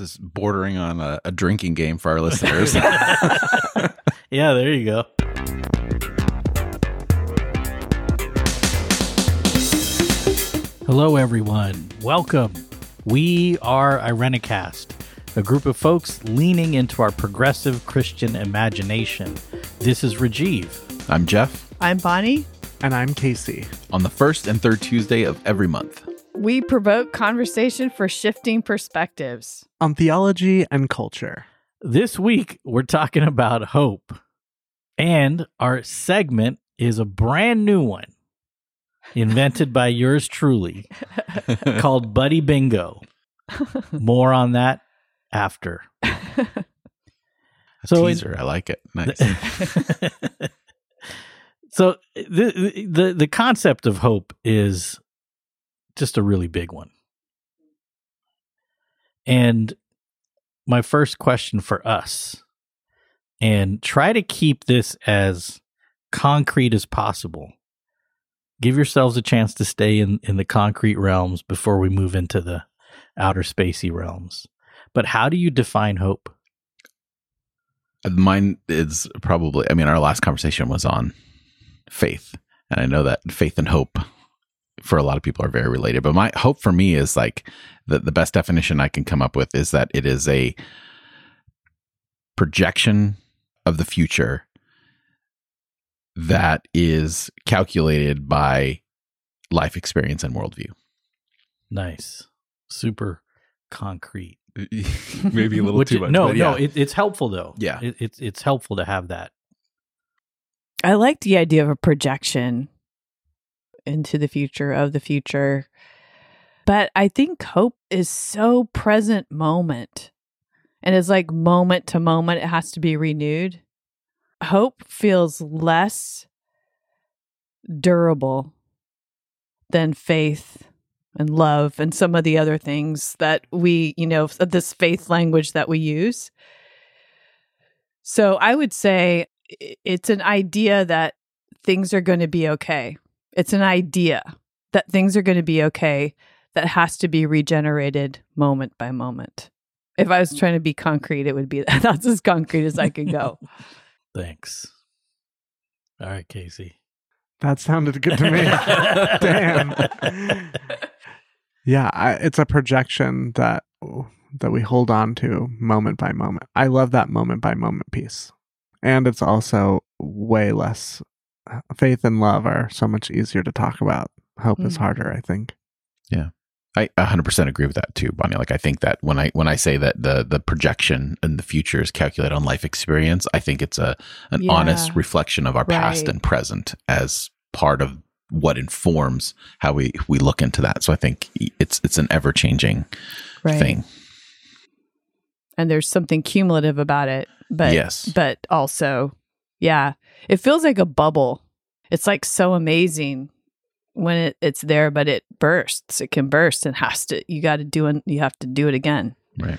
This is bordering on a, a drinking game for our listeners. yeah, there you go. Hello, everyone. Welcome. We are Irenicast, a group of folks leaning into our progressive Christian imagination. This is Rajiv. I'm Jeff. I'm Bonnie. And I'm Casey. On the first and third Tuesday of every month, we provoke conversation for shifting perspectives on theology and culture. This week, we're talking about hope. And our segment is a brand new one invented by yours truly called Buddy Bingo. More on that after. A so teaser, in, I like it. Nice. so the, the the concept of hope is just a really big one. And my first question for us and try to keep this as concrete as possible give yourselves a chance to stay in, in the concrete realms before we move into the outer spacey realms. But how do you define hope? Uh, mine is probably, I mean, our last conversation was on faith. And I know that faith and hope for a lot of people are very related. But my hope for me is like the, the best definition I can come up with is that it is a projection of the future that is calculated by life experience and worldview. Nice. Super concrete. Maybe a little Which, too much. No, yeah. no, it, it's helpful though. Yeah. It, it's it's helpful to have that. I like the idea of a projection into the future of the future. But I think hope is so present moment and it's like moment to moment, it has to be renewed hope feels less durable than faith and love and some of the other things that we, you know, this faith language that we use. So I would say it's an idea that things are going to be okay. It's an idea that things are going to be okay that has to be regenerated moment by moment. If I was trying to be concrete, it would be that's as concrete as I could go. Thanks. All right, Casey. That sounded good to me. Damn. Yeah, I, it's a projection that that we hold on to moment by moment. I love that moment by moment piece. And it's also way less faith and love are so much easier to talk about. Hope mm. is harder, I think. Yeah. I 100% agree with that too, Bonnie. Like I think that when I when I say that the the projection in the future is calculated on life experience, I think it's a an yeah. honest reflection of our right. past and present as part of what informs how we we look into that. So I think it's it's an ever changing right. thing. And there's something cumulative about it, but yes, but also, yeah, it feels like a bubble. It's like so amazing when it, it's there, but it bursts. It can burst and has to. You got to do it. You have to do it again. Right.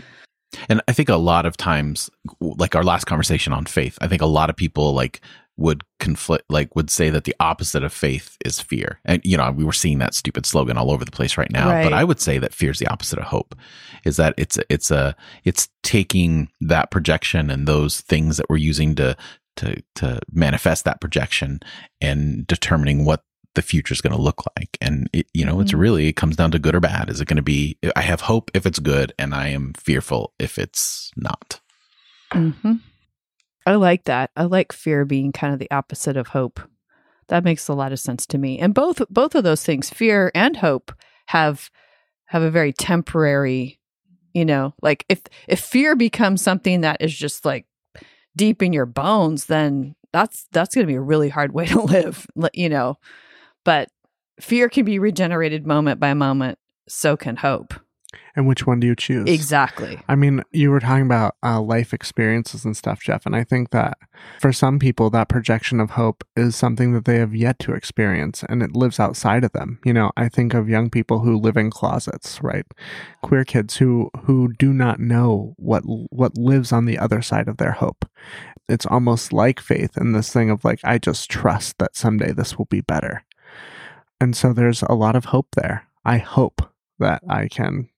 And I think a lot of times, like our last conversation on faith, I think a lot of people like would conflict, like would say that the opposite of faith is fear. And you know, we were seeing that stupid slogan all over the place right now. Right. But I would say that fear is the opposite of hope. Is that it's it's a it's taking that projection and those things that we're using to to to manifest that projection and determining what the future is going to look like. And it, you know, mm-hmm. it's really, it comes down to good or bad. Is it going to be, I have hope if it's good and I am fearful if it's not. Mm-hmm. I like that. I like fear being kind of the opposite of hope. That makes a lot of sense to me. And both, both of those things, fear and hope have, have a very temporary, you know, like if, if fear becomes something that is just like deep in your bones, then that's, that's going to be a really hard way to live, you know, but fear can be regenerated moment by moment. So can hope. And which one do you choose? Exactly. I mean, you were talking about uh, life experiences and stuff, Jeff. And I think that for some people, that projection of hope is something that they have yet to experience and it lives outside of them. You know, I think of young people who live in closets, right? Queer kids who, who do not know what, what lives on the other side of their hope. It's almost like faith and this thing of like, I just trust that someday this will be better. And so there's a lot of hope there. I hope that I can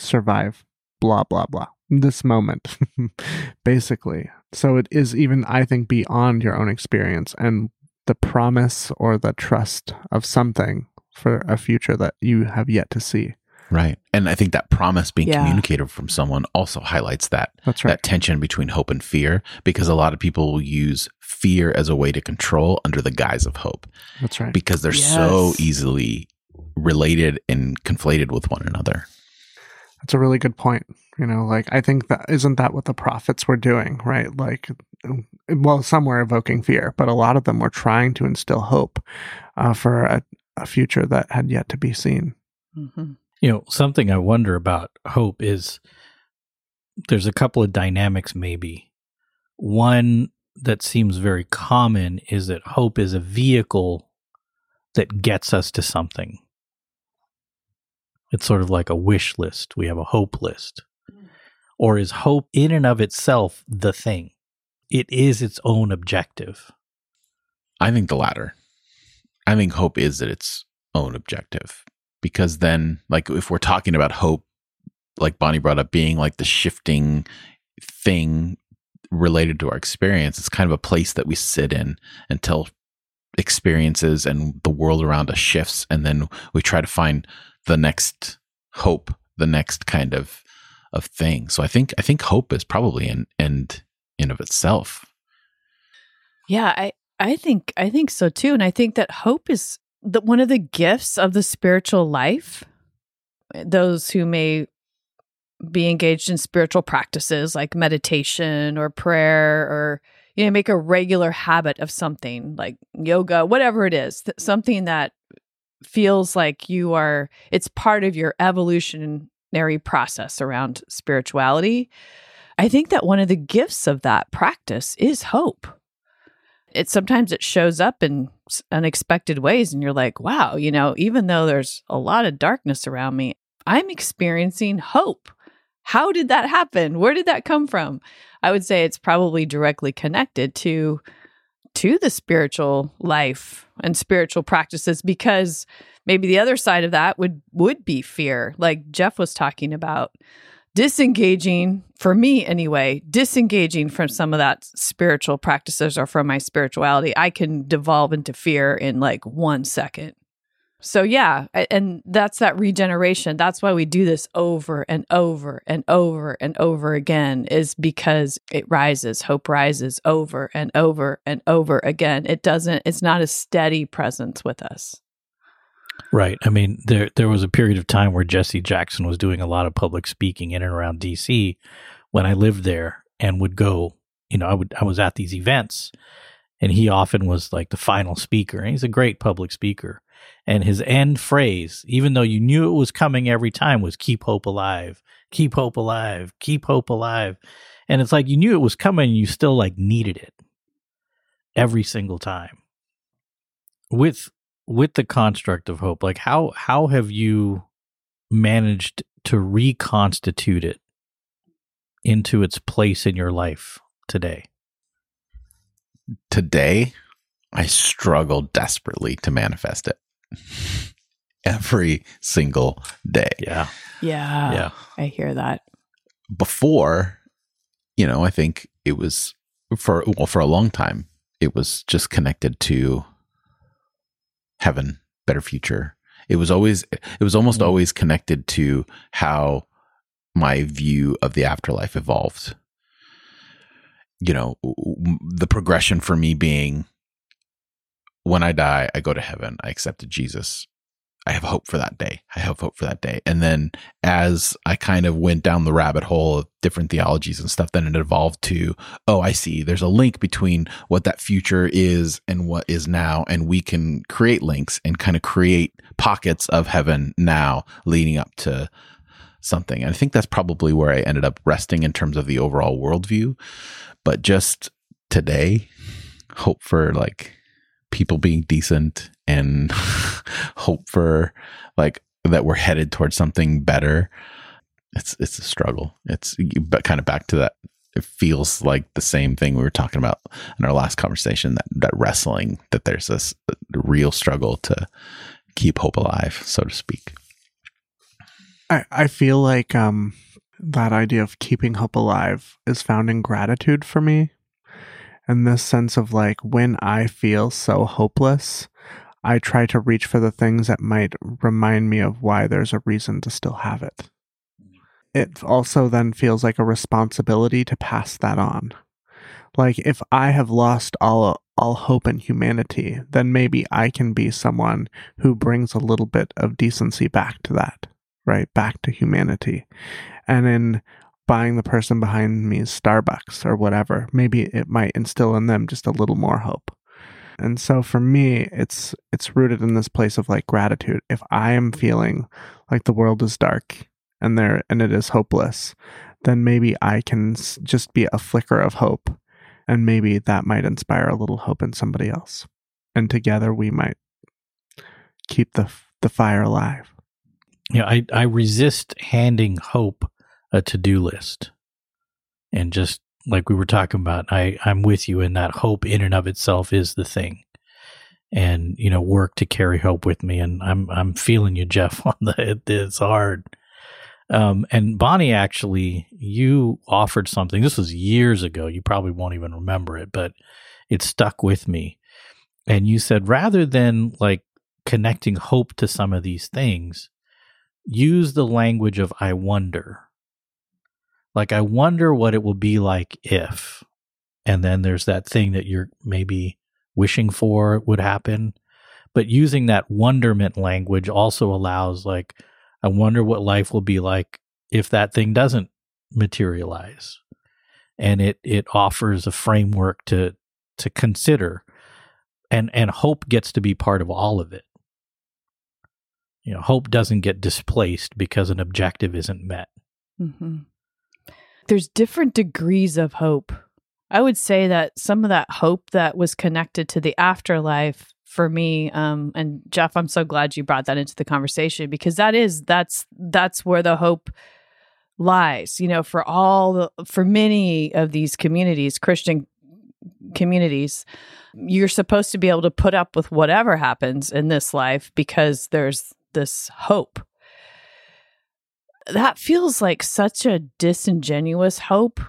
survive blah blah blah this moment, basically. So it is even, I think, beyond your own experience and the promise or the trust of something for a future that you have yet to see. Right. And I think that promise being Yeah. communicated from someone also highlights that That's right. that tension between hope and fear because a lot of people will use fear as a way to control under the guise of hope That's right. because they're so easily related and conflated with one another. That's a really good point. You know, like I think that isn't that what the prophets were doing, right? Like, well, some were evoking fear, but a lot of them were trying to instill hope uh, for a, a future that had yet to be seen. Mhm. You know, something I wonder about hope is there's a couple of dynamics, maybe. One that seems very common is that hope is a vehicle that gets us to something. It's sort of like a wish list. We have a hope list. Mm. Or is hope in and of itself the thing? It is its own objective. I think the latter. I think hope is at its own objective because then, like, if we're talking about hope, like Bonnie brought up, being like the shifting thing related to our experience, it's kind of a place that we sit in until experiences and the world around us shifts. And then we try to find the next hope, the next kind of of thing. So I think I think hope is probably an end in of itself. Yeah, I I think I think so too, and I think that hope is the, one of the gifts of the spiritual life. Eh, those who may be engaged in spiritual practices like meditation or prayer or you know make a regular habit of something like yoga whatever it is th- something that feels like you are it's part of your evolutionary process around spirituality. I think that one of the gifts of that practice is hope. It sometimes it shows up in unexpected ways and you're like wow you know even though there's a lot of darkness around me i'm experiencing hope. How did that happen? Where did that come from? I would say it's probably directly connected to to the spiritual life and spiritual practices because maybe the other side of that would would be fear like jeff was talking about. Disengaging for me anyway disengaging from some of that spiritual practices or from my spirituality i can devolve into fear in like one second so yeah and that's that regeneration that's why we do this over and over and over and over again is because it rises hope rises over and over and over again it doesn't it's not a steady presence with us Right. I mean, there there was a period of time where Jesse Jackson was doing a lot of public speaking in and around DC when I lived there and would go, you know, I would I was at these events and he often was like the final speaker and he's a great public speaker. And his end phrase, even though you knew it was coming every time, was keep hope alive, keep hope alive, keep hope alive. And it's like you knew it was coming, you still like needed it every single time. With with the construct of hope like how how have you managed to reconstitute it into its place in your life today today I struggle desperately to manifest it every single day. yeah yeah yeah i hear that Before, you know, I think it was for well for a long time it was just connected to heaven, better future. It was always it was almost Mm. always connected to how my view of the afterlife evolved. You know, the progression for me being when I die, I go to heaven. I accepted Jesus. I have hope for that day. I have hope for that day. And then as I kind of went down the rabbit hole of different theologies and stuff, then it evolved to, oh, I see. There's a link between what that future is and what is now. And we can create links and kind of create pockets of heaven now leading up to something. And I think that's probably where I ended up resting in terms of the overall worldview. But just today, hope for like people being decent and hope for like that we're headed towards something better. It's it's a struggle. It's but kind of back to that. It feels like the same thing we were talking about in our last conversation. That that wrestling. That there's this real struggle to keep hope alive, so to speak. I, I feel like um that idea of keeping hope alive is found in gratitude for me. And this sense of like when I feel so hopeless, I try to reach for the things that might remind me of why there's a reason to still have it. It also then feels like a responsibility to pass that on. Like if I have lost all all hope in humanity, then maybe I can be someone who brings a little bit of decency back to that, right? Back to humanity. And in buying the person behind me Starbucks or whatever, maybe it might instill in them just a little more hope. And so for me, it's it's rooted in this place of like gratitude. If I am feeling like the world is dark and there and it is hopeless, then maybe I can just be a flicker of hope and maybe that might inspire a little hope in somebody else. And together we might keep the the fire alive. Yeah, I I resist handing hope a to-do list. And just like we were talking about, I I'm with you in that hope in and of itself is the thing. And you know, work to carry hope with me and I'm I'm feeling you Jeff on the it's hard. Um, and Bonnie, actually, you offered something. This was years ago. You probably won't even remember it, but it stuck with me. And you said rather than like connecting hope to some of these things, use the language of I wonder. Like, I wonder what it will be like if. And then there's that thing that you're maybe wishing for would happen. But using that wonderment language also allows, like, I wonder what life will be like if that thing doesn't materialize. And it it offers a framework to to consider and and hope gets to be part of all of it. You know, hope doesn't get displaced because an objective isn't met. Mm-hmm. There's different degrees of hope. I would say that some of that hope that was connected to the afterlife for me um and Jeff I'm so glad you brought that into the conversation because that is that's that's where the hope lies you know for all the, for many of these communities Christian communities you're supposed to be able to put up with whatever happens in this life because there's this hope that feels like such a disingenuous hope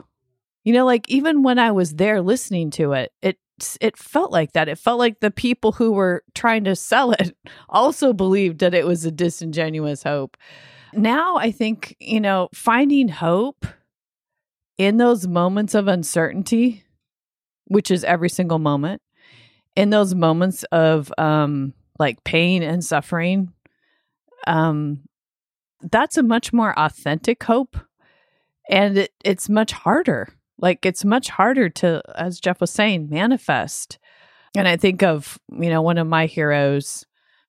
you know like even when I was there listening to it it it felt like that. It felt like the people who were trying to sell it also believed that it was a disingenuous hope. Now I think, you know, finding hope in those moments of uncertainty, which is every single moment, in those moments of um like pain and suffering, um that's a much more authentic hope and it, it's much harder like it's much harder to, as Jeff was saying, manifest. And I think of, you know, one of my heroes,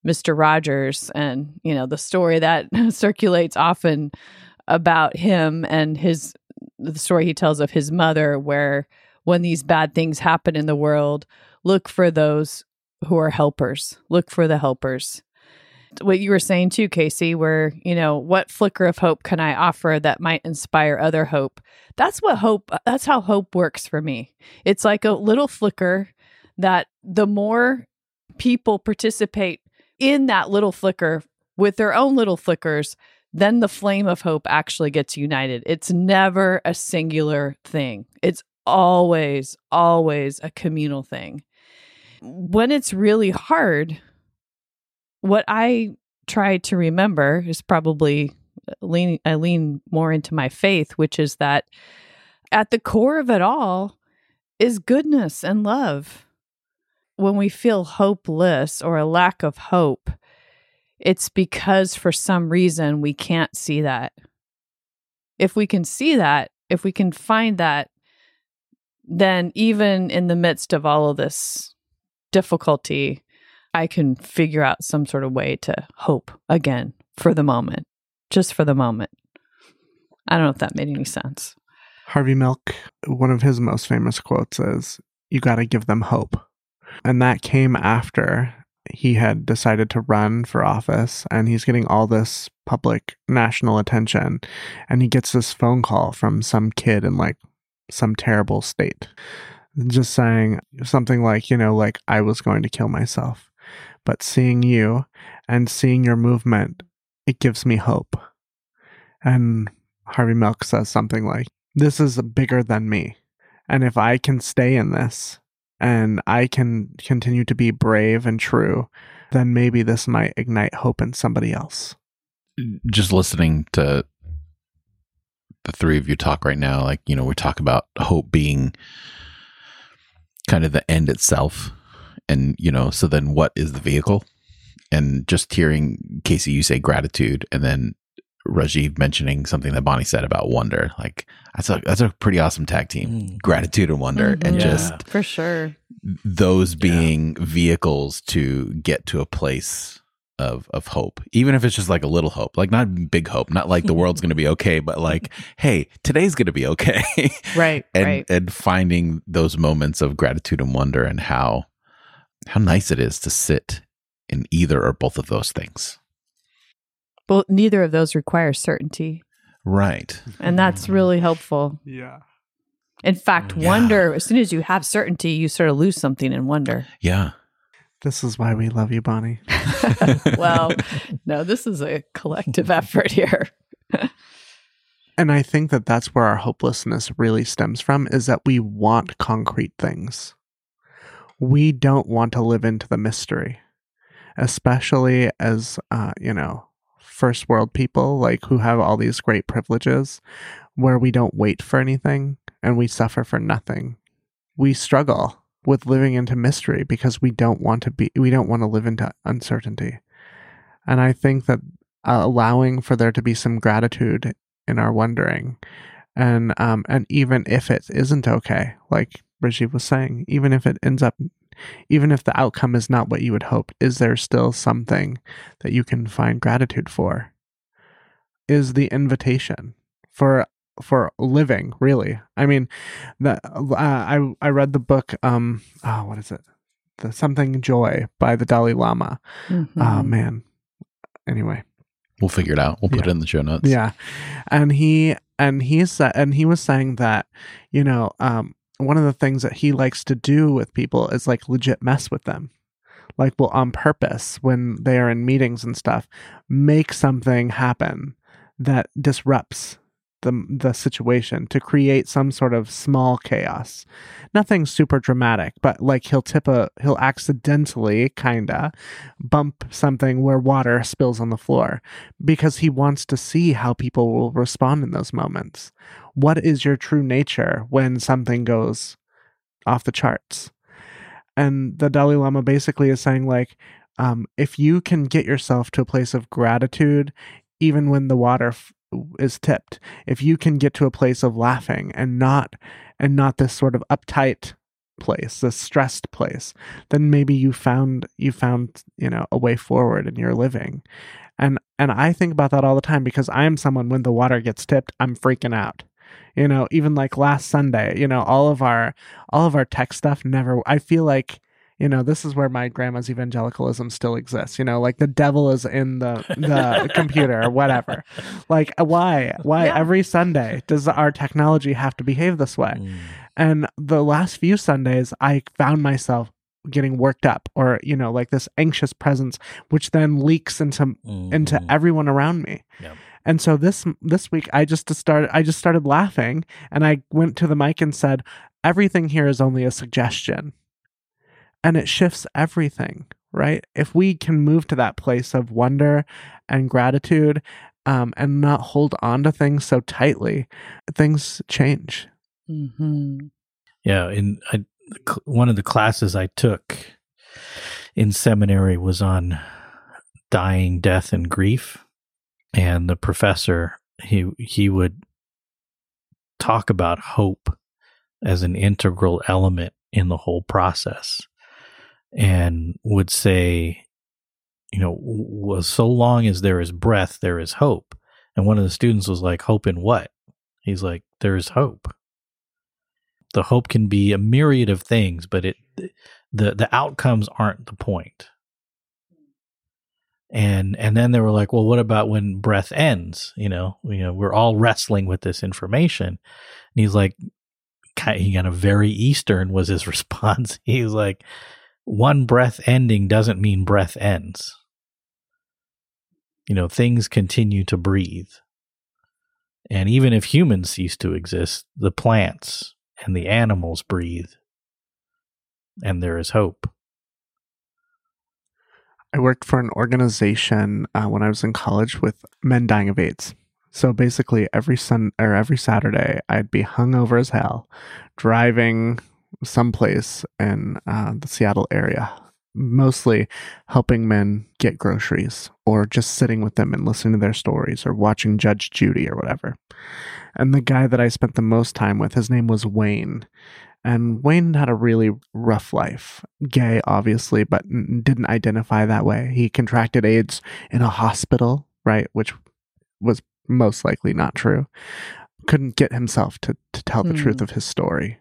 Mr. Rogers, and, you know, the story that circulates often about him and his, the story he tells of his mother, where when these bad things happen in the world, look for those who are helpers, look for the helpers what you were saying too, Casey, where, you know, what flicker of hope can I offer that might inspire other hope? That's what hope, that's how hope works for me. It's like a little flicker that the more people participate in that little flicker with their own little flickers, then the flame of hope actually gets united. It's never a singular thing, it's always, always a communal thing. When it's really hard, what I try to remember is probably uh, leaning I lean more into my faith, which is that at the core of it all is goodness and love. When we feel hopeless or a lack of hope, it's because for some reason we can't see that. If we can see that, if we can find that, then even in the midst of all of this difficulty, I can figure out some sort of way to hope again for the moment, just for the moment. I don't know if that made any sense. Harvey Milk, one of his most famous quotes is, You got to give them hope. And that came after he had decided to run for office and he's getting all this public national attention. And he gets this phone call from some kid in like some terrible state, just saying something like, you know, like, I was going to kill myself but seeing you and seeing your movement, it gives me hope. And Harvey Milk says something like, This is bigger than me. And if I can stay in this and I can continue to be brave and true, then maybe this might ignite hope in somebody else. Just listening to the three of you talk right now, like, you know, we talk about hope being kind of the end itself. And, you know, so then what is the vehicle? And just hearing Casey, you say gratitude, and then Rajiv mentioning something that Bonnie said about wonder. Like that's a that's a pretty awesome tag team. Mm. Gratitude and wonder Mhm. and Yeah. just For sure. those being vehicles to get to a place of of hope. Even if it's just like a little hope. Like not big hope, not like the world's going to be okay, but like hey, today's going to be okay. Right. and right. and finding those moments of gratitude and wonder and how how nice it is to sit in either or both of those things. Well, neither of those require certainty. Right. And that's mm. really helpful. Yeah. In fact, Yeah. wonder, as soon as you have certainty, you sort of lose something in wonder. Yeah. This is why we love you, Bonnie. well, no, this is a collective effort here. And I think that that's where our hopelessness really stems from is that we want concrete things. We don't want to live into the mystery, especially as, uh, you know, first world people like who have all these great privileges where we don't wait for anything and we suffer for nothing. We struggle with living into mystery because we don't want to be, we don't want to live into uncertainty. And I think that uh, allowing for there to be some gratitude in our wondering and um and even if it isn't okay like rajiv was saying even if it ends up even if the outcome is not what you would hope is there still something that you can find gratitude for is the invitation for for living really i mean the uh, i i read the book um oh what is it the something joy by the dalai lama Mhm. oh man anyway We'll figure it out. We'll put Yeah. it in the show notes. yeah, and he and he said and he was saying that you know um, one of the things that he likes to do with people is like legit mess with them, like will on purpose when they are in meetings and stuff make something happen that disrupts the the situation to create some sort of small chaos. Nothing super dramatic, but like he'll tip a he'll accidentally kinda bump something where water spills on the floor because he wants to see how people will respond in those moments. What is your true nature when something goes off the charts? And the Dalai Lama basically is saying, like, um, if you can get yourself to a place of gratitude, even when the water f- is tipped, if you can get to a place of laughing and not and not this sort of uptight place, this stressed place, then maybe you found you found you know a way forward in your living. And and i think about that all the time because i am someone when the water gets tipped i'm freaking out. You know even like last sunday you know all of our all of our tech stuff never i feel like you know this is where my grandma's evangelicalism still exists you know like the devil is in the the computer or whatever like why why Yeah. every sunday does our technology have to behave this way Mm. and the last few Sundays, I found myself getting worked up or, you know, like this anxious presence, which then leaks into into Mhm. everyone around me. Yep. And so this this week I just started I just started laughing and I went to the mic and said, everything here is only a suggestion. And it shifts everything, right? If we can move to that place of wonder and gratitude um, and not hold on to things so tightly, things change. Mhm. Yeah, in I, one of the classes I took in seminary was on dying, death, and grief, and the professor he he would talk about hope as an integral element in the whole process, and would say, you know, was so long as there is breath, there is hope. And one of the students was like, "Hope in what?" He's like, "There is hope." the hope can be a myriad of things, but it the the outcomes aren't the point. And and then they were like, well, what about when breath ends? You know, you know, we're all wrestling with this information. And he's like, he got a very Eastern was his response. He's like, one breath ending doesn't mean breath ends. You know, things continue to breathe. And even if humans cease to exist, the plants and the animals breathe. And there is hope. I worked for an organization uh, when I was in college with men dying of AIDS. So basically, every sun or every Saturday, I'd be hungover as hell, driving someplace in uh, the Seattle area, mostly helping men get groceries or just sitting with them and listening to their stories or watching Judge Judy or whatever. And the guy that I spent the most time with, his name was Wayne. And Wayne had a really rough life. Gay, obviously, but didn't identify that way. He contracted AIDS in a hospital, right? Which was most likely not true. Couldn't get himself to, to tell the truth Hmm. of his story.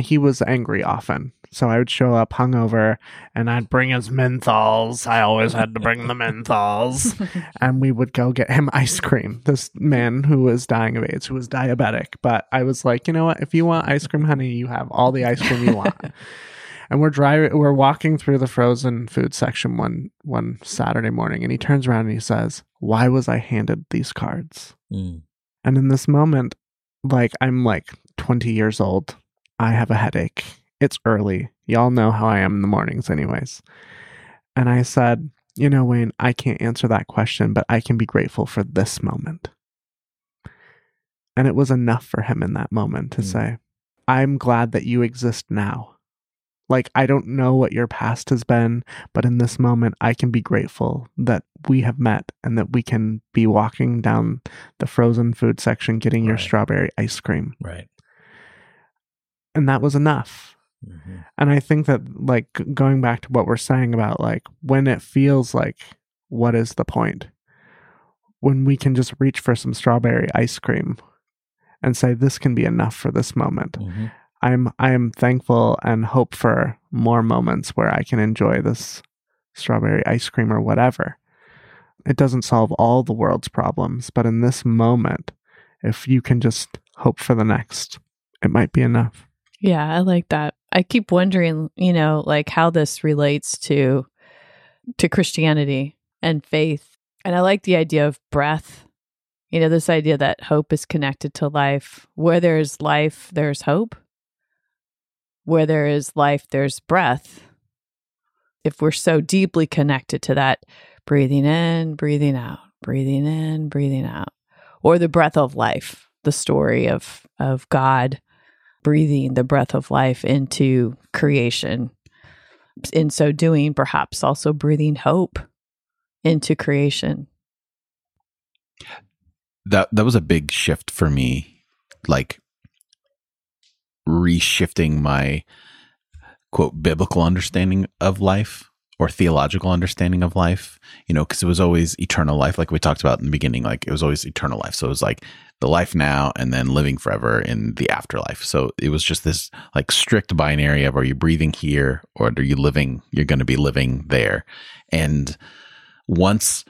He was angry often. So I would show up hungover and I'd bring his menthols. I always had to bring the menthols. and we would go get him ice cream. This man who was dying of AIDS, who was diabetic. But I was like, you know what? If you want ice cream, honey, you have all the ice cream you want. and we're driving, we're walking through the frozen food section one one Saturday morning, and he turns around and he says, "Why was I handed these cards?" Mm. And in this moment, like I'm like 20 years old. I have a headache. It's early. Y'all know how I am in the mornings, anyways. And I said, You know, Wayne, I can't answer that question, but I can be grateful for this moment. And it was enough for him in that moment to Mm. say, I'm glad that you exist now. Like, I don't know what your past has been, but in this moment, I can be grateful that we have met and that we can be walking down the frozen food section getting your strawberry ice cream. Right. And that was enough. hmm And I think that, like, going back to what we're saying about, like, when it feels like, what is the point? When we can just reach for some strawberry ice cream and say, this can be enough for this moment. hmm I'm I am thankful and hope for more moments where I can enjoy this strawberry ice cream or whatever. It doesn't solve all the world's problems, but in this moment, if you can just hope for the next, it might be enough. Yeah, I like that. I keep wondering, you know, like how this relates to to Christianity and faith. And I like the idea of breath. You know, this idea that hope is connected to life. Where there's life, there's hope. Where there is life, there's breath. If we're so deeply connected to that breathing in, breathing out, breathing in, breathing out, or the breath of life, the story of of God breathing the breath of life into creation. In so doing, perhaps also breathing hope into creation. that that was a big shift for me like reshifting my quote biblical understanding of life or theological understanding of life you know because it was always eternal life like we talked about in the beginning like it was always eternal life so it was like the life now and then living forever in the afterlife so it was just this like strict binary of are you breathing here or are you living you're going to be living there and once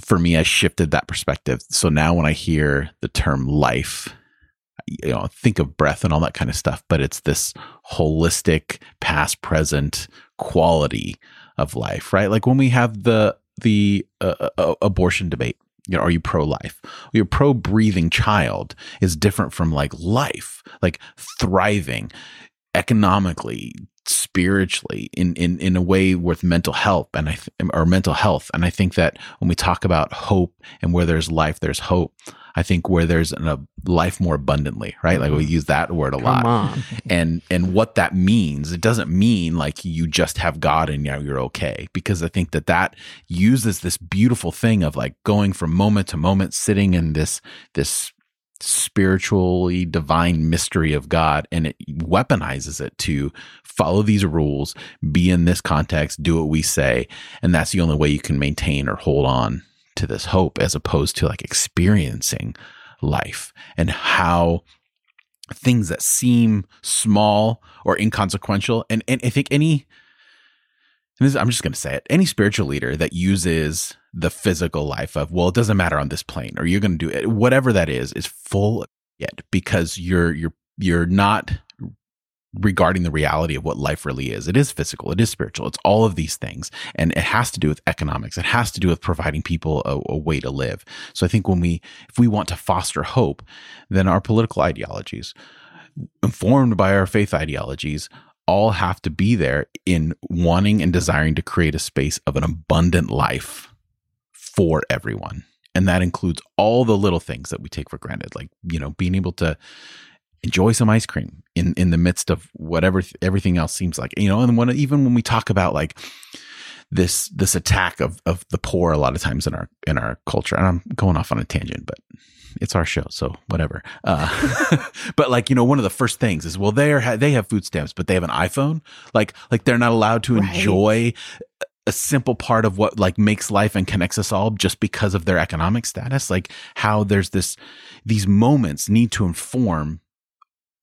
for me, I shifted that perspective. So now when I hear the term life, you know, think of breath and all that kind of stuff, but it's this holistic past present quality of life, right? Like when we have the the uh, uh, abortion debate, you know, are you pro life? Your pro breathing child is different from like life, like thriving economically, spiritually, in in in a way with mental health and I th- or mental health. And I think that when we talk about hope and where there's life, there's hope. I think where there's an, a life more abundantly, right? Like we mm-hmm. use that word a lot on. and and what that means it doesn't mean like you just have god and now you're okay because i think that that uses this beautiful thing of like going from moment to moment sitting in this this spiritually divine mystery of god and it weaponizes it to follow these rules be in this context do what we say and that's the only way you can maintain or hold on to this hope as opposed to like experiencing life and how things that seem small or inconsequential and, and i think any and this, i'm just going to say it any spiritual leader that uses the physical life of well it doesn't matter on this plane or you're going to do it whatever that is is full yet because you're you're you're not regarding the reality of what life really is. It is physical, it is spiritual, it's all of these things. And it has to do with economics, it has to do with providing people a, a, way to live. So I think when we, if we want to foster hope, then our political ideologies, informed by our faith ideologies, all have to be there in wanting and desiring to create a space of an abundant life for everyone. And that includes all the little things that we take for granted, like, you know, being able to enjoy some ice cream in in the midst of whatever everything else seems like. You know and when even when we talk about like this this attack of of the poor a lot of times in our in our culture and I'm going off on a tangent but it's our show so whatever. Uh, but like you know one of the first things is well they are they have food stamps but they have an iPhone. Like like they're not allowed to right. enjoy a simple part of what like makes life and connects us all just because of their economic status. Like how there's this these moments need to inform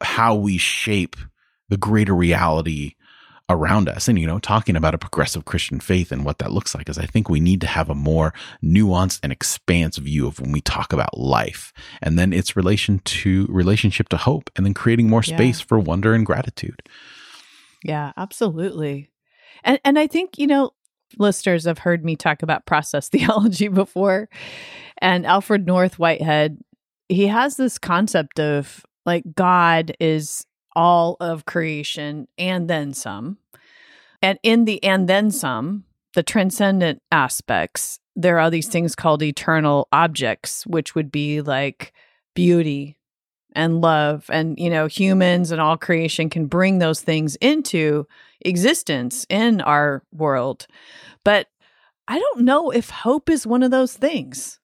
how we shape the greater reality around us. And you know talking about a progressive christian faith and what that looks like is i think we need to have a more nuanced and expansive view of when we talk about life and then its relation to relationship to hope and then creating more space yeah. for wonder and gratitude. Yeah absolutely. And and i think you know listeners have heard me talk about process theology before. And alfred north whitehead he has this concept of like God is all of creation and then some. And in the and then some, the transcendent aspects, there are these things called eternal objects, which would be like beauty and love. And, you know, humans and all creation can bring those things into existence in our world. But I don't know if hope is one of those things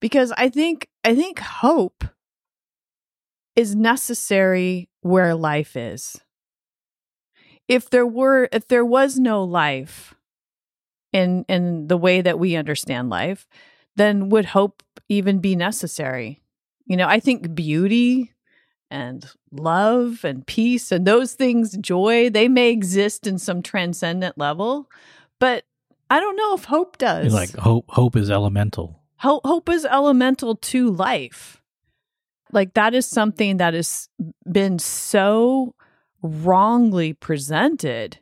because I think I think hope is necessary where life is. If there were if there was no life in in the way that we understand life, then would hope even be necessary? You know, I think beauty and love and peace and those things, joy, they may exist in some transcendent level, but I don't know if hope does. Like hope hope is elemental. Hope hope is elemental to life. Like that is something that has been so wrongly presented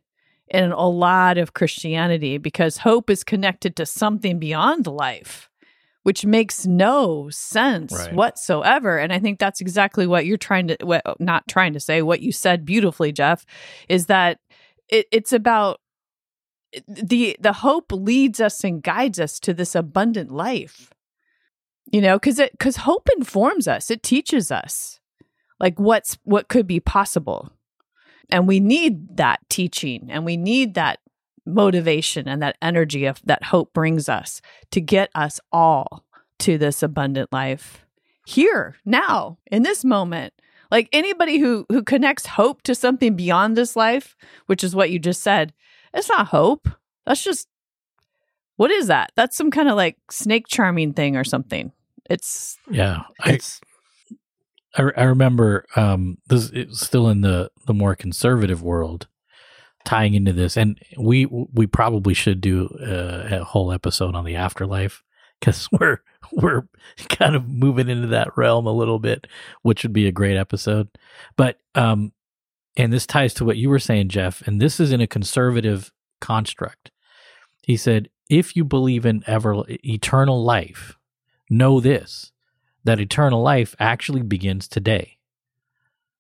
in a lot of Christianity because hope is connected to something beyond life, which makes no sense right. whatsoever. And I think that's exactly what you're trying to, what, not trying to say, what you said beautifully, Jeff, is that it, it's about the the hope leads us and guides us to this abundant life you know because it because hope informs us. It teaches us like what's what could be possible. And we need that teaching and we need that motivation and that energy of that hope brings us to get us all to this abundant life here now in this moment. Like anybody who who connects hope to something beyond this life which is what you just said it's not hope. That's just what is that? That's some kind of like snake charming thing or something it's yeah. It's I, I, remember um this it's still in the the more conservative world tying into this and we we probably should do a, a whole episode on the afterlife cuz we're we're kind of moving into that realm a little bit which would be a great episode. But um and this ties to what you were saying Jeff and this is in a conservative construct. He said if you believe in ever eternal life know this that eternal life actually begins today.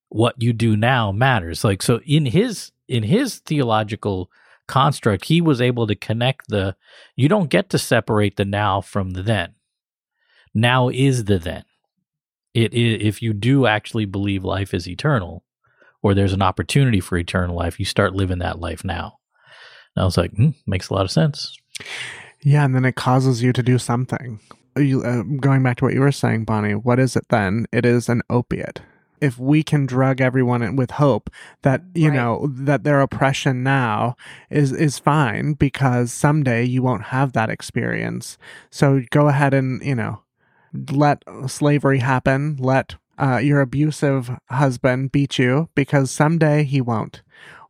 What you do now matters. Like so in his in his theological construct, he was able to connect the you don't get to separate the now from the then. Now is the then. It is if you do actually believe life is eternal or there's an opportunity for eternal life, you start living that life now. And I was like, hmm, makes a lot of sense. Yeah, and then it causes you to do something uh, going back to what you were saying, Bonnie, what is it then? It is an opiate. If we can drug everyone with hope that you right. know that their oppression now is is fine because someday you won't have that experience. So go ahead and you know let slavery happen. Let uh, your abusive husband beat you because someday he won't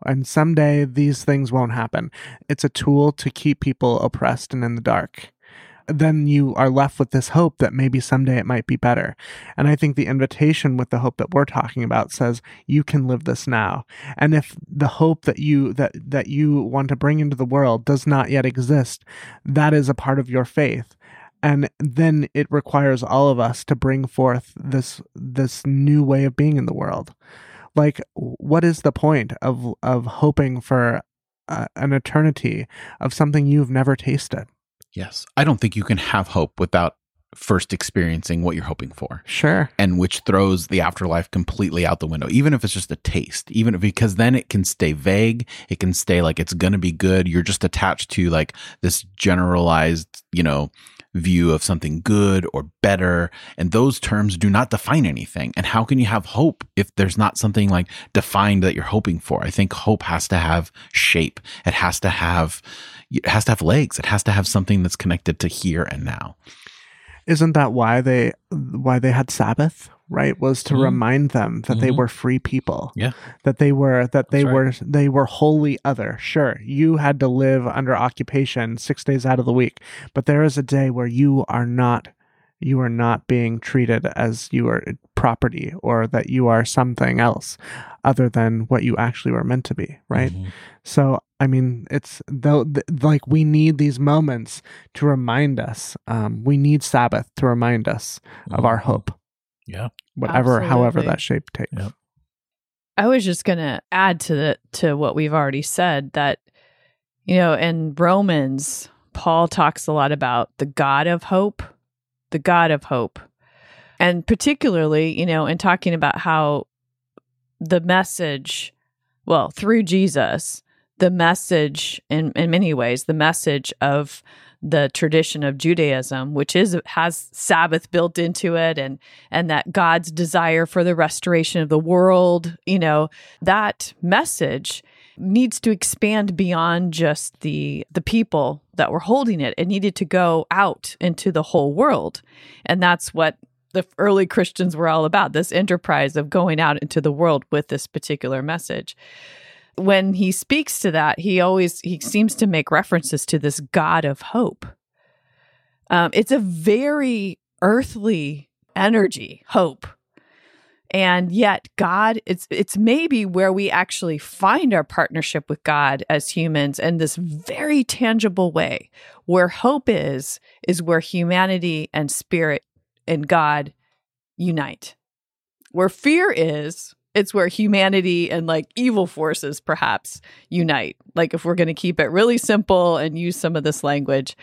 and someday these things won't happen. It's a tool to keep people oppressed and in the dark then you are left with this hope that maybe someday it might be better. And I think the invitation with the hope that we're talking about says you can live this now. And if the hope that you that that you want to bring into the world does not yet exist, that is a part of your faith and then it requires all of us to bring forth this this new way of being in the world like what is the point of of hoping for uh, an eternity of something you've never tasted Yes. I don't think you can have hope without first experiencing what you're hoping for. sure And which throws the afterlife completely out the window, even if it's just a taste, even if, because then it can stay vague. It can stay like it's going to be good. You're just attached to like this generalized, you know, view of something good or better. And those terms do not define anything. And how can you have hope if there's not something like defined that you're hoping for? I think hope has to have shape. It has to have, it has to have legs. It has to have something that's connected to here and now. isn't that why they why they had sabbath right was to Mhm. remind them that they Mhm. were free people Yeah. that they were that they That's were right. they were wholly other sure you had to live under occupation 6 days out of the week but there is a day where you are not you are not being treated as you are property or that you are something else other than what you actually were meant to be right Mhm. so I mean, it's though th- like we need these moments to remind us. Um, we need Sabbath to remind us of our Mhm. hope, Yeah. whatever, however that shape takes. Yep. I was just going to add to the to what we've already said that you know in Romans Paul talks a lot about the God of hope, the God of hope. And particularly, you know, in talking about how the message well, through Jesus, the message in in many ways, the message of the tradition of Judaism, which is has Sabbath built into it and and that God's desire for the restoration of the world, you know, that message needs to expand beyond just the the people that were holding it. It needed to go out into the whole world. And that's what the early Christians were all about, this enterprise of going out into the world with this particular message. When he speaks to that, he always he seems to make references to this God of hope. Um, it's a very earthly energy, hope. And yet God, it's it's maybe where we actually find our partnership with God as humans in this very tangible way. Where hope is, is where humanity and spirit and God unite. Where fear is, it's where humanity and like evil forces perhaps unite. Like if we're going to keep it really simple and use some of this language.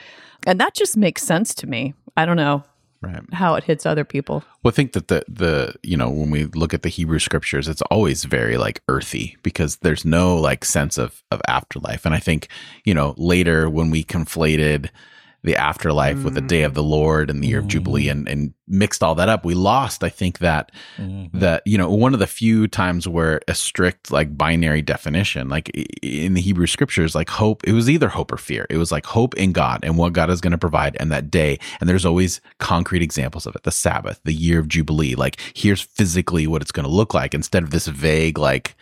And that just makes sense to me. I don't know Right. how it hits other people. Well, I think that the the you know when we look at the Hebrew scriptures, it's always very like earthy because there's no like sense of of afterlife, and I think you know later when we conflated the afterlife with the day of the Lord and the year of Jubilee and and mixed all that up, we lost. I think that Mhm. that you know one of the few times where a strict like binary definition like in the hebrew scriptures like hope it was either hope or fear it was like hope in god and what god is going to provide and that day and there's always concrete examples of it the sabbath the year of jubilee like here's physically what it's going to look like instead of this vague like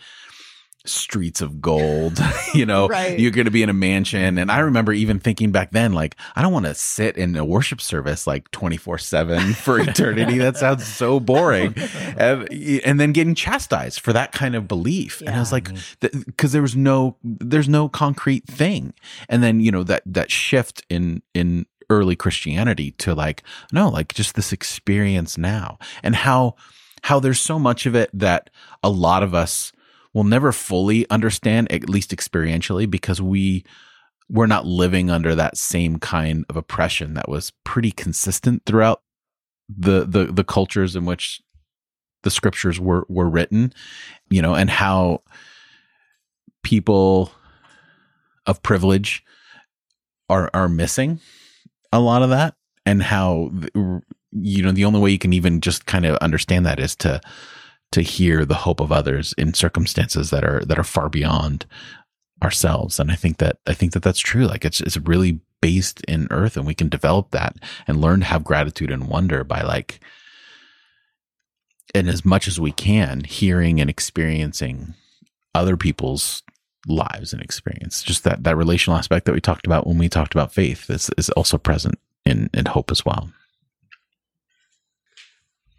streets of gold you know? Right. you're going to be in a mansion. And i remember even thinking back then like i don't want to sit in a worship service like 24 7 for eternity. That sounds so boring. And, and then getting chastised for that kind of belief. And i was like because there was no there's no concrete thing. And then you know that that shift in in early christianity to like no like just this experience now. And how how there's so much of it that a lot of us will never fully understand at least experientially because we we're not living under that same kind of oppression that was pretty consistent throughout the the the cultures in which the scriptures were were written you know and how people of privilege are are missing a lot of that and how you know the only way you can even just kind of understand that is to to hear the hope of others in circumstances that are that are far beyond ourselves. And i think that i think that that's true. Like it's it's really based in earth and we can develop that and learn to have gratitude and wonder by like and as much as we can hearing and experiencing other people's lives and experience. Just that that relational aspect that we talked about when we talked about faith is is also present in, in hope as well.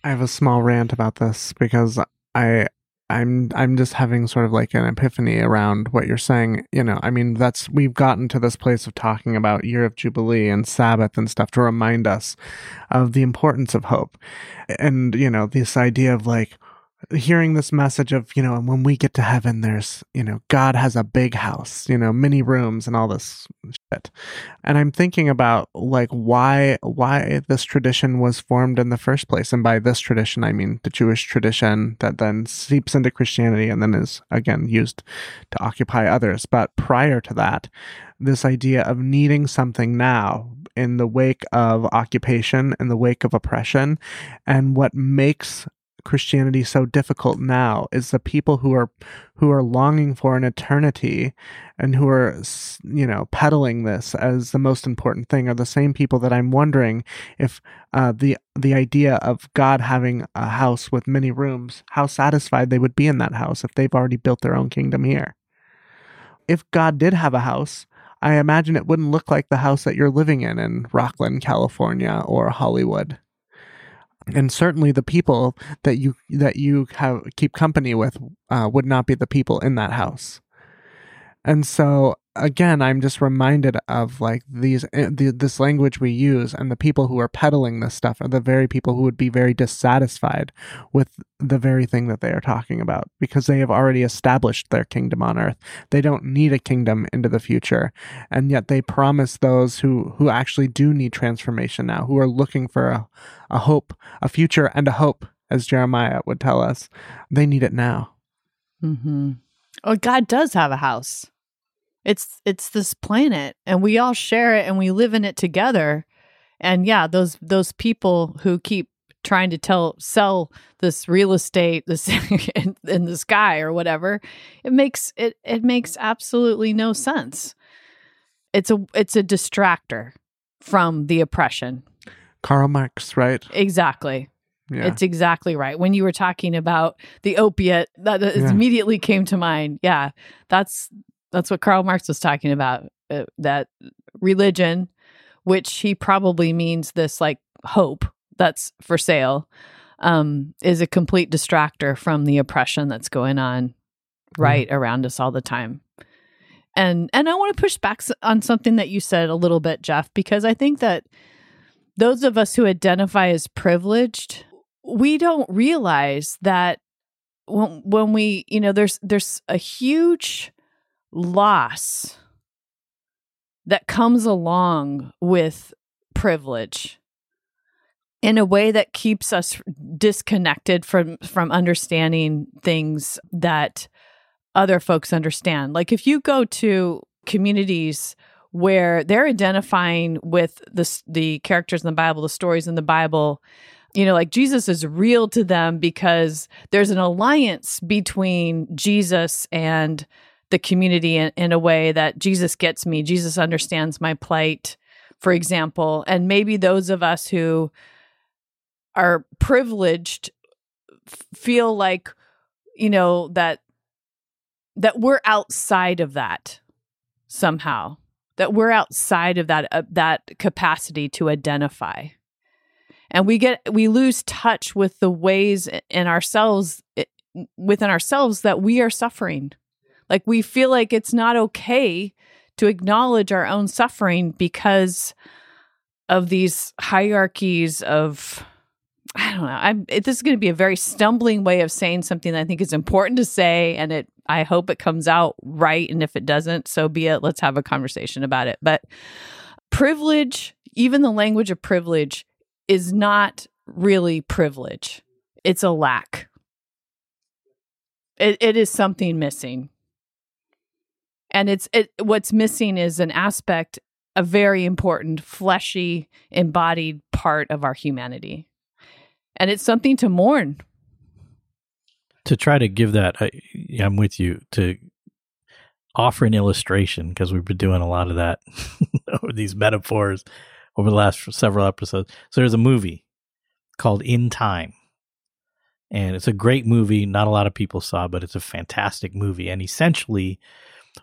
I have a small rant about this because I I'm I'm just having sort of like an epiphany around what you're saying. You know, I mean, that's we've gotten to this place of talking about year of jubilee and Sabbath and stuff to remind us of the importance of hope, and you know, this idea of like hearing this message of you know and when we get to heaven there's you know god has a big house you know many rooms and all this shit. And i'm thinking about like why why this tradition was formed in the first place. And by this tradition i mean the jewish tradition that then seeps into christianity and then is again used to occupy others. But prior to that this idea of needing something now in the wake of occupation in the wake of oppression and what makes Christianity so difficult now is the people who are who are longing for an eternity and who are you know peddling this as the most important thing are the same people that I'm wondering if uh, the the idea of God having a house with many rooms how satisfied they would be in that house if they've already built their own kingdom here. If God did have a house, I imagine it wouldn't look like the house that you're living in in Rocklin, California or Hollywood and certainly the people that you that you have keep company with uh, would not be the people in that house. And so again i'm just reminded of like these eh, the, this language we use and the people who are peddling this stuff are the very people who would be very dissatisfied with the very thing that they are talking about because they have already established their kingdom on earth. They don't need a kingdom into the future. And yet they promise those who who actually do need transformation now who are looking for a, a hope a future and a hope as jeremiah would tell us. They need it now. Mm-hmm. oh god does have a house it's it's this planet and we all share it and we live in it together. And yeah, those those people who keep trying to tell sell this real estate this in, in the sky or whatever, it makes it it makes absolutely no sense. It's a it's a distractor from the oppression. Karl Marx, right? Exactly. Yeah. It's exactly right. When you were talking about the opiate, that, yeah. immediately came to mind. Yeah, that's that's what Karl Marx was talking about. Uh, that religion, which he probably means this like hope that's for sale, um, is a complete distractor from the oppression that's going on right mm. around us all the time. And and I want to push back on something that you said a little bit, Jeff, because I think that those of us who identify as privileged, we don't realize that when when we, you know, there's there's a huge loss that comes along with privilege in a way that keeps us disconnected from from understanding things that other folks understand. Like if you go to communities where they're identifying with the the characters in the bible the stories in the bible you know like Jesus is real to them because there's an alliance between Jesus and the community in, in a way that Jesus gets me. Jesus understands my plight, for example. And maybe those of us who are privileged feel like, you know, that that we're outside of that somehow that we're outside of that uh, that capacity to identify and we get we lose touch with the ways in ourselves within ourselves that we are suffering like we feel like it's not okay to acknowledge our own suffering because of these hierarchies of I don't know. I'm it, this is going to be a very stumbling way of saying something that I think is important to say and it I hope it comes out right and if it doesn't, so be it. Let's have a conversation about it. But privilege, even the language of privilege is not really privilege. It's a lack. It, it is something missing and it's it what's missing is an aspect a very important fleshy embodied part of our humanity. And it's something to mourn. To try to give that I, i'm with you to offer an illustration because we've been doing a lot of that over these metaphors over the last several episodes. So there's a movie called in time. And it's a great movie not a lot of people saw but it's a fantastic movie. And essentially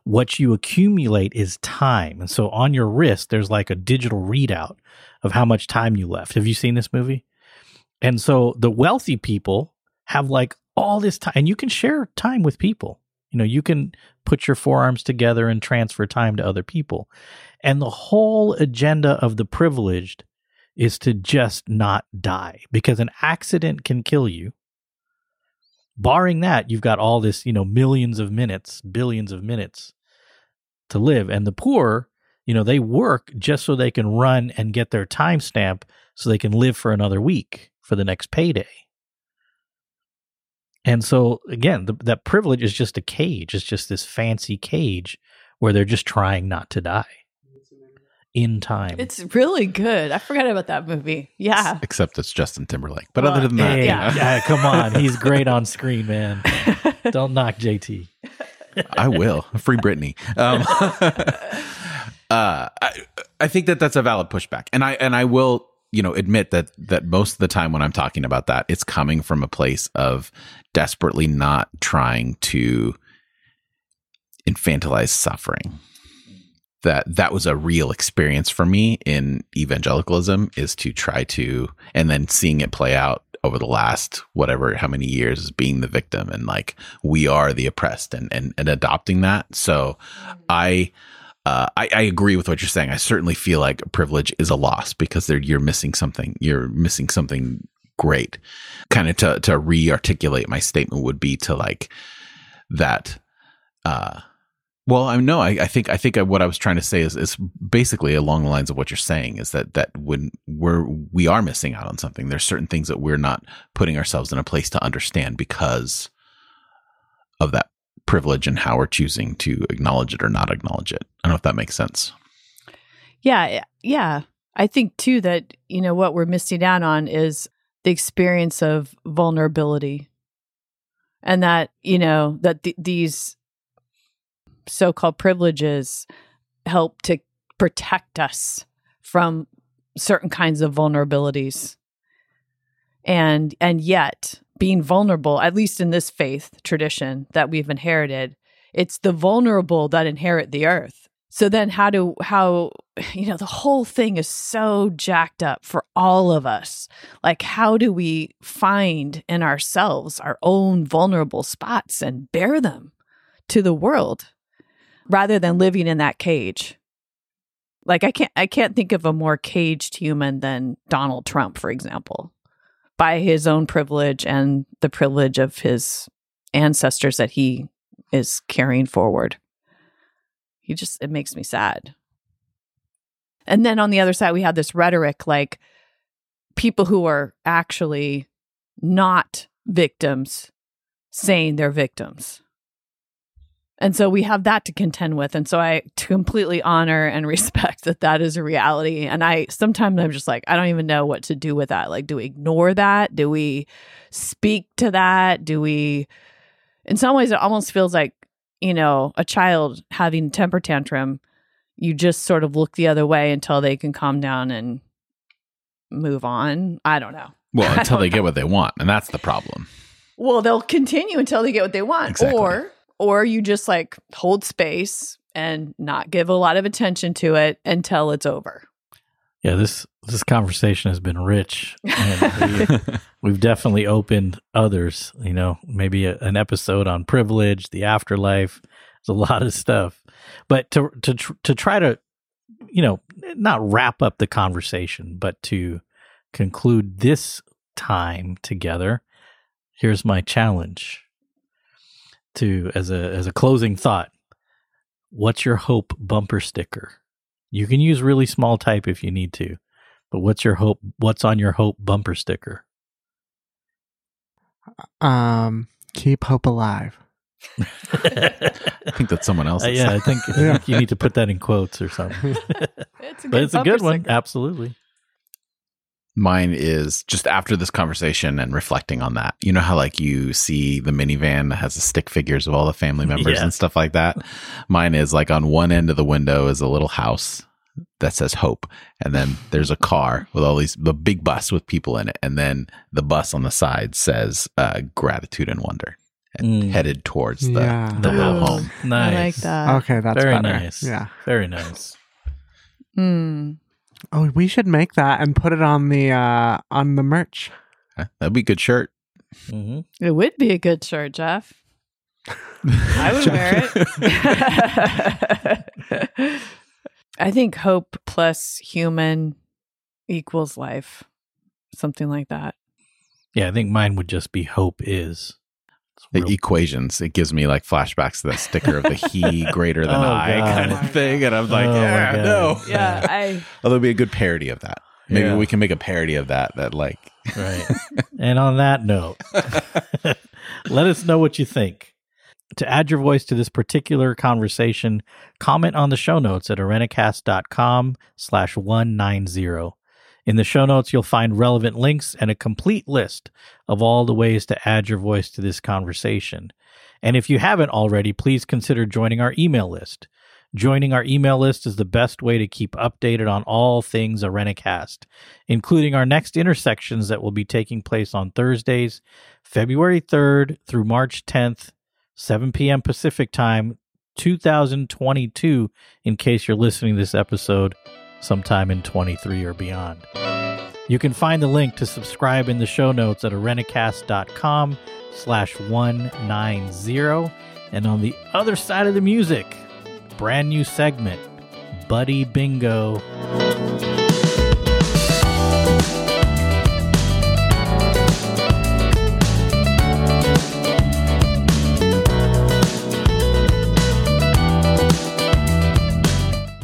what you accumulate is time. And so on your wrist, there's like a digital readout of how much time you left. Have you seen this movie? And so the wealthy people have like all this time, and you can share time with people. You know, you can put your forearms together and transfer time to other people. And the whole agenda of the privileged is to just not die because an accident can kill you. Barring that, you've got all this, you know, millions of minutes, billions of minutes to live. And the poor, you know, they work just so they can run and get their time stamp so they can live for another week for the next payday. And so again, the, that privilege is just a cage. It's just this fancy cage where they're just trying not to die in time. It's really good. I forgot about that movie. Yeah. Except it's Justin Timberlake. But Well, other than that, Hey, yeah. yeah, come on. He's great on screen, man. Don't knock JT. I will. Free Britney. Um, uh, I, I think that that's a valid pushback, and I and I will, you know, admit that that most of the time when I'm talking about that, it's coming from a place of desperately not trying to infantilize suffering. That that was a real experience for me in evangelicalism is to try to, and then seeing it play out over the last whatever how many years as being the victim and like we are the oppressed and and, and adopting that so i uh, I, I agree with what you're saying. I certainly feel like privilege is a loss because you're missing something. You're missing something great. Kind of to to re-articulate my statement would be to like that. Uh, well, I no, I, I think I think uh, what I was trying to say is is basically along the lines of what you're saying is that that when we're we are missing out on something, there's certain things that we're not putting ourselves in a place to understand because of that privilege and how we're choosing to acknowledge it or not acknowledge it. I don't know if that makes sense. Yeah, eh, yeah. I think too that you know what we're missing out on is the experience of vulnerability, and that you know that th- these so-called privileges help to protect us from certain kinds of vulnerabilities, and and yet being vulnerable, at least in this faith tradition that we've inherited, it's the vulnerable that inherit the earth. So then how do how you know the whole thing is so jacked up for all of us. Like how do we find in ourselves our own vulnerable spots and bear them to the world rather than living in that cage? Like I can't I can't think of a more caged human than Donald Trump, for example, by his own privilege and the privilege of his ancestors that he is carrying forward. He just it makes me sad. And then on the other side we have this rhetoric like people who are actually not victims saying they're victims. And so we have that to contend with. And so I completely honor and respect that that is a reality. And I sometimes I'm just like, I don't even know what to do with that. Like, do we ignore that? Do we speak to that? Do we, in some ways, it almost feels like, you know, a child having temper tantrum. You just sort of look the other way until they can calm down and move on. I don't know. Well, until they know. get what they want, and that's the problem. Well, they'll continue until they get what they want. Exactly. Or or you just like hold space and not give a lot of attention to it until it's over. Yeah, this this conversation has been rich, and we, we've definitely opened others. You know, maybe a, an episode on privilege, the afterlife. There's a lot of stuff, but to to tr- to try to, you know, not wrap up the conversation, but to conclude this time together. Here's my challenge. To as a as a closing thought, what's your hope bumper sticker? You can use really small type if you need to. But what's your hope what's on your hope bumper sticker? Um, keep hope alive. I think that's someone else. Uh, yeah, I think, I Yeah. think you need to put that in quotes or something. It's a but it's a good one. sticker. Absolutely. Mine is just after this conversation and reflecting on that. You know how like you see the minivan that has the stick figures of all the family members Yeah. and stuff like that. Mine is like on one end of the window is a little house that says hope, and then there's a car with all these the big bus with people in it, and then the bus on the side says uh, gratitude and wonder. and Mm. headed towards the, Yeah. the little home. Nice. I like that. Okay, that's Very better. nice. Yeah. Very nice. Mm. Oh, we should make that and put it on the uh on the merch. Huh? That'd be a good shirt. hmm It would be a good shirt, Jeff. I would wear it. I think hope plus human equals life. Something like that. Yeah, I think mine would just be hope is. It's The real- equations. It gives me like flashbacks to that sticker of the he greater than Oh, I God. kind Oh, of thing. And I'm like, Oh, yeah, God. no. Yeah, I Although it'd be a good parody of that. Maybe Yeah. we can make a parody of that. That like, Right. and on that note, let us know what you think. To add your voice to this particular conversation, comment on the show notes at irenicast.com slash 190. In the show notes, you'll find relevant links and a complete list of all the ways to add your voice to this conversation. And if you haven't already, please consider joining our email list. Joining our email list is the best way to keep updated on all things Irenicast, including our next intersections that will be taking place on Thursdays, February 3rd through March 10th, 7 p.m. Pacific Time, 2022, in case you're listening to this episode sometime in 23 or beyond. You can find the link to subscribe in the show notes at irenicast.com slash 190. And on the other side of the music, brand new segment, Buddy Bingo.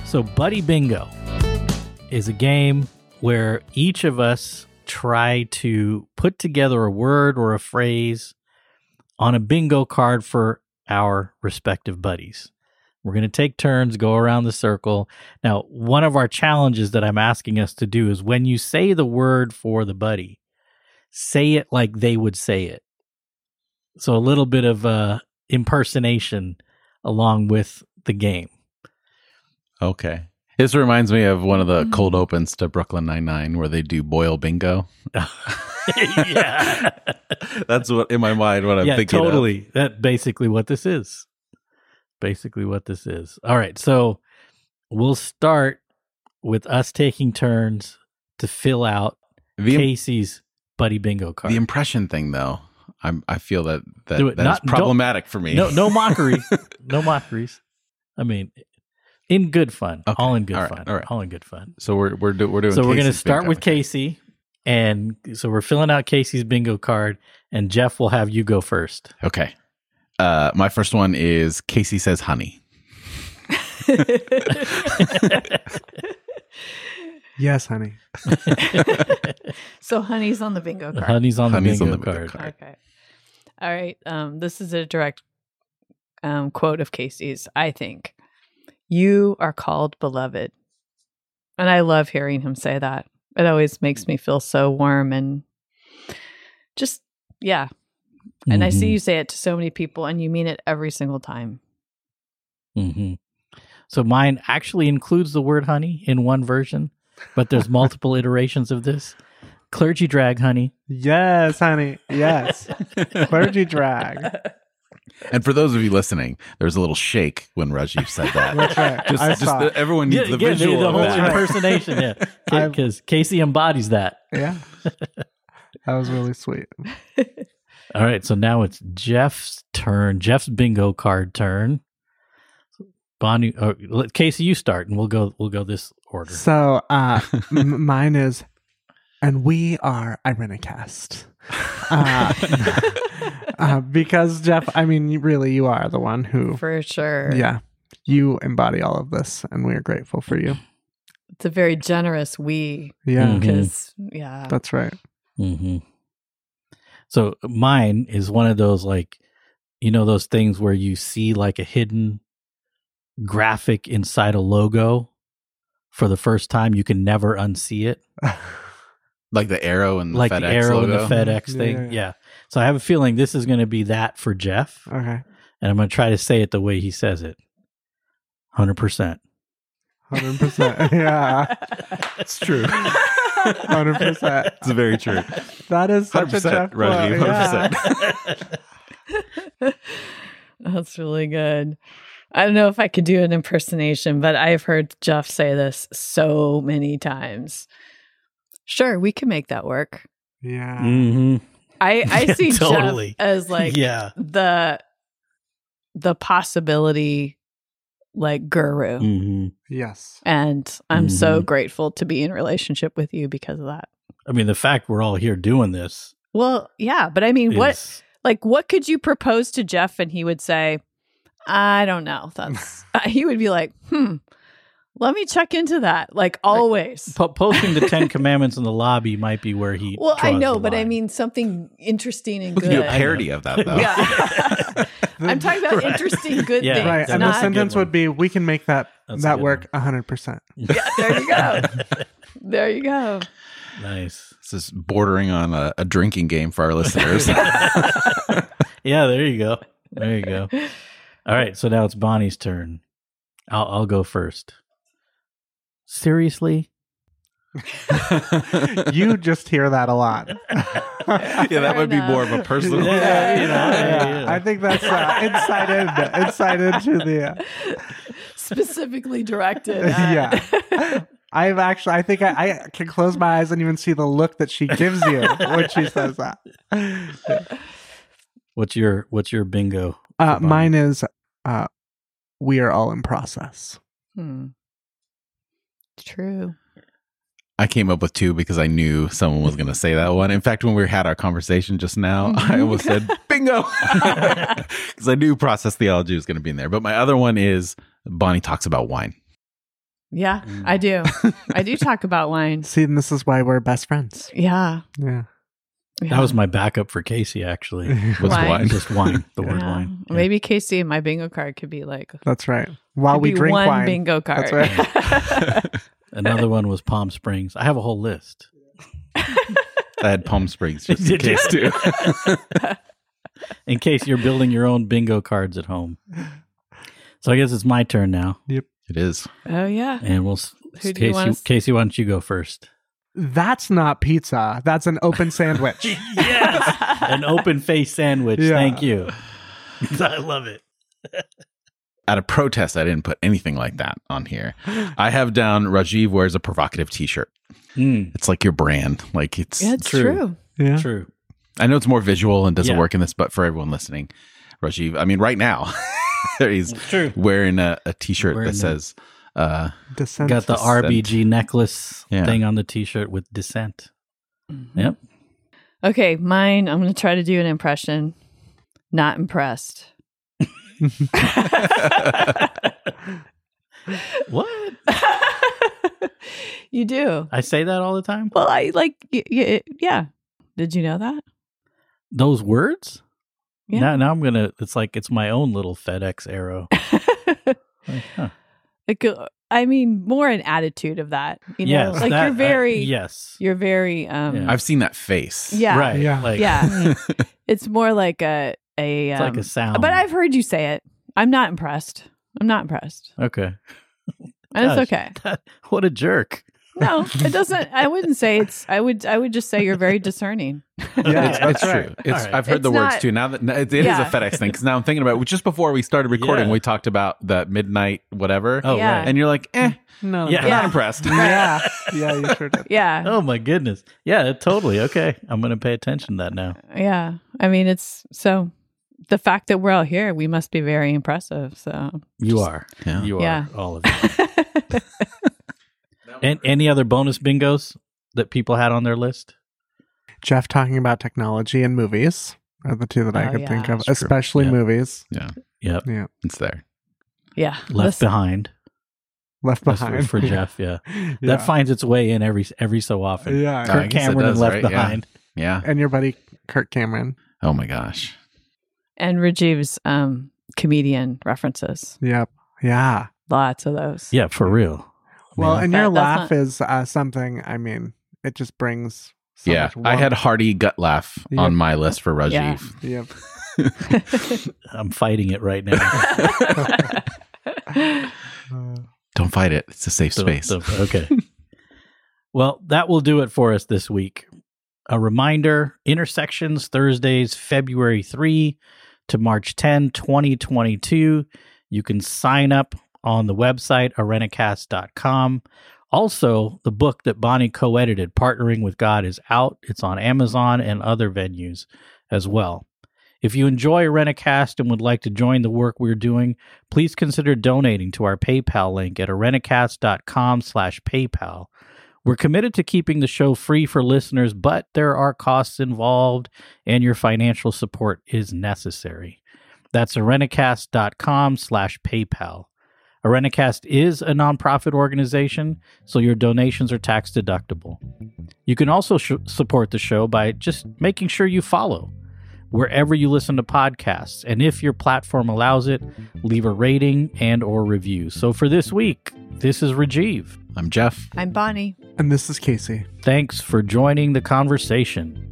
So, Buddy Bingo is a game where each of us try to put together a word or a phrase on a bingo card for our respective buddies. We're going to take turns, go around the circle. Now, one of our challenges that I'm asking us to do is when you say the word for the buddy, say it like they would say it. So, a little bit of uh, impersonation along with the game. okay. This reminds me of one of the Mhm. cold opens to Brooklyn Nine Nine where they do Boyle bingo. yeah. That's what in my mind what I'm yeah, thinking. of. totally. That basically what this is. Basically what this is. All right, so we'll start with us taking turns to fill out The, Casey's buddy bingo card. the impression thing, though, I'm I feel that that, Do it. that is Not- don't- problematic for me. no, no mockery, no mockeries. I mean, in good fun, Okay, all in good all right, fun, all right. all in good fun. So we're we're do, we're doing. So we're going to start bingo. with Casey, and so we're filling out Casey's bingo card, and Jeff will have you go first. Okay. Uh, my first one is Casey says honey. Yes, honey. so honey's on the bingo card. Honey's on the Honey's bingo on the bingo card. card. Okay. All right. Um, this is a direct um, quote of Casey's, I think. You are called beloved. And I love hearing him say that. It always makes me feel so warm and just, yeah. And I see Mhm. you say it to so many people and you mean it every single time. Mm-hmm. So mine actually includes the word honey in one version, but there's multiple iterations of this. Clergy drag honey. Yes, honey. Yes. Clergy drag. And for those of you listening, there was a little shake when Rajiv said that. That's right. Just, I just saw the, everyone needs the Again, visual the of whole that. impersonation, yeah, because Casey embodies that. Yeah. That was really sweet. All right, so now it's Jeff's turn. Jeff's bingo card turn. Bonnie, or let Casey, you start, and we'll go. We'll go this order. So uh m- mine is and we are Irenicast. Uh, uh, because Jeff, I mean, really, you are the one who, For sure. yeah, you embody all of this, and we are grateful for you. It's a very generous we Yeah, because, yeah. that's right. hmm So mine is one of those like, you know, those things where you see like a hidden graphic inside a logo for the first time. You can never unsee it, Like the arrow and the like FedEx the arrow logo. and the FedEx thing. yeah, Yeah, yeah. So I have a feeling this is going to be that for Jeff, Okay, and I'm going to try to say it the way he says it. Hundred percent. hundred percent. Yeah, It's true. hundred percent. It's very true. That is such 100%, Jeff Rajiv, 100%. That's really good. I don't know if I could do an impersonation, but I've heard Jeff say this so many times. Sure, we can make that work. Yeah. hmm I I Yeah, see totally. Jeff as like yeah. the the possibility like guru. hmm Yes. And I'm so Mhm. grateful to be in relationship with you because of that. I mean, the fact we're all here doing this. Well, yeah, but I mean, what? like what could you propose to Jeff and he would say, "I don't know." That's uh, he would be like, "Hmm, let me check into that." Like always. Po- posting the Ten Commandments in the lobby might be where he. Well, I know, the but I mean something interesting and We can do good. a parody of that though. Yeah. I'm talking about Right. interesting good Yeah, things. Right. And the sentence would be we can make that That's that good work 100%. yeah, there you go. there you go. nice. This is bordering on a, a drinking game for our listeners. Yeah, there you go. There you go. All right, so now it's Bonnie's turn. I'll I'll go first. Seriously? you just hear that a lot. yeah, that would be more of a personal. Yeah, you know, Yeah, yeah. I think that's uh, insight in, insight into the. Uh, Specifically directed. At, yeah. I've actually, I think I, I can close my eyes and even see the look that she gives you when she says that. What's your what's your bingo? Uh, mine is, uh, we are all in process. Hmm. True. I came up with two because I knew someone was going to say that one. In fact, when we had our conversation just now, I almost said bingo because I knew process theology was going to be in there. But my other one is Bonnie talks about wine. Yeah, Mm. I do. I do talk about wine. See, and this is why we're best friends. Yeah. Yeah. Yeah. That was my backup for Casey actually. What's Wine. wine? Just wine. The word Yeah. wine. Yeah. Maybe Casey, my bingo card could be like That's right. While we drink one wine. bingo card. That's Another one was Palm Springs. I have a whole list. I had Palm Springs just in case too. In case you're building your own bingo cards at home. So I guess it's my turn now. Yep. It is. oh yeah. And we'll s- Who do you Casey, Casey, why don't you go first? That's not pizza. That's an open sandwich. yes. An open face sandwich. Yeah. Thank you. I love it. At a protest, I didn't put anything like that on here. I have down Rajiv wears a provocative T-shirt. Mm, It's like your brand. Like it's. Yeah, it's True. true. yeah. true. I know it's more visual and doesn't Yeah. work in this, but for everyone listening, Rajiv. I mean, right now, he's True. wearing a, a T-shirt that the- says, uh, Descent. Got the Descent. RBG necklace Yeah. thing on the t-shirt with dissent. Yep. Okay, mine. I'm going to try to do an impression. Not impressed. What? you do. I say that all the time. Well, I like. Y- y- yeah. Did you know that? Those words? Yeah. Now, now I'm gonna. It's like it's my own little FedEx arrow. Like, huh. Like, uh, I mean, more an attitude of that. You know, yes, like that- you're very, I- yes. you're very. um Yeah. I've seen that face. Yeah. Right. Yeah. Like, Yeah. It's more like a a. It's like um, a sound. But I've heard you say it. I'm not impressed. I'm not impressed, okay. and it's Gosh. okay. what a jerk. No, it doesn't. I wouldn't say it's. I would. I would just say you're very discerning. Yeah, It's, that's it's right. true. It's, All right. I've heard It's the words too. Now that it, it is Yeah. a FedEx thing, because now I'm thinking about it. Just before we started recording, Yeah. we talked about the midnight whatever, Oh, Yeah. right. and you're like, eh, No. Yeah. I'm not impressed. Yeah. Yeah, you sure did. Yeah. Oh my goodness. Yeah, totally. Okay. I'm going to pay attention to that now. Yeah. I mean, it's so. The fact that we're all here, we must be very impressive. So. You Just- are. Yeah. You are. Yeah. All of you. and any other bonus bingos that people had on their list? Jeff talking about technology and movies are the two that I Oh, could yeah. think of, That's especially Yeah. movies. Yeah, Yep. Yeah. it's there. yeah. Left Listen- behind. Left That's for, behind. for Jeff. Yeah. Yeah. That finds its way in every every so often. Yeah. I Kirk guess it Cameron and does, Left right? Yeah. Behind. Yeah. And your buddy Kirk Cameron. Oh my gosh. And Rajiv's um, comedian references. Yep. Yeah. Lots of those. Yeah, for real. Well, Yeah. and That- your laugh not- is uh, something, I mean, it just brings so yeah, much I had hearty gut laugh Yep. on my list for Yeah. Rajiv. Yep. I'm fighting it right now. Don't fight it. It's a safe So- space. so- okay. well, that will do it for us this week. A reminder Intersections Thursdays, February 3, to March 10, 2022. You can sign up on the website, irenicast.com. Also, the book that Bonnie co edited, Partnering with God, is out. It's on Amazon and other venues as well. If you enjoy Irenicast and would like to join the work we're doing, please consider donating to our PayPal link at irenicast.com slash PayPal. We're committed to keeping the show free for listeners, but there are costs involved and your financial support is necessary. That's irenicast.com slash PayPal. Irenicast is a nonprofit organization, so your donations are tax deductible. You can also sh- support the show by just making sure you follow wherever you listen to podcasts and if your platform allows it leave a rating and or review so for this week this is rajiv i'm jeff I'm Bonnie. And this is Casey. thanks for joining the conversation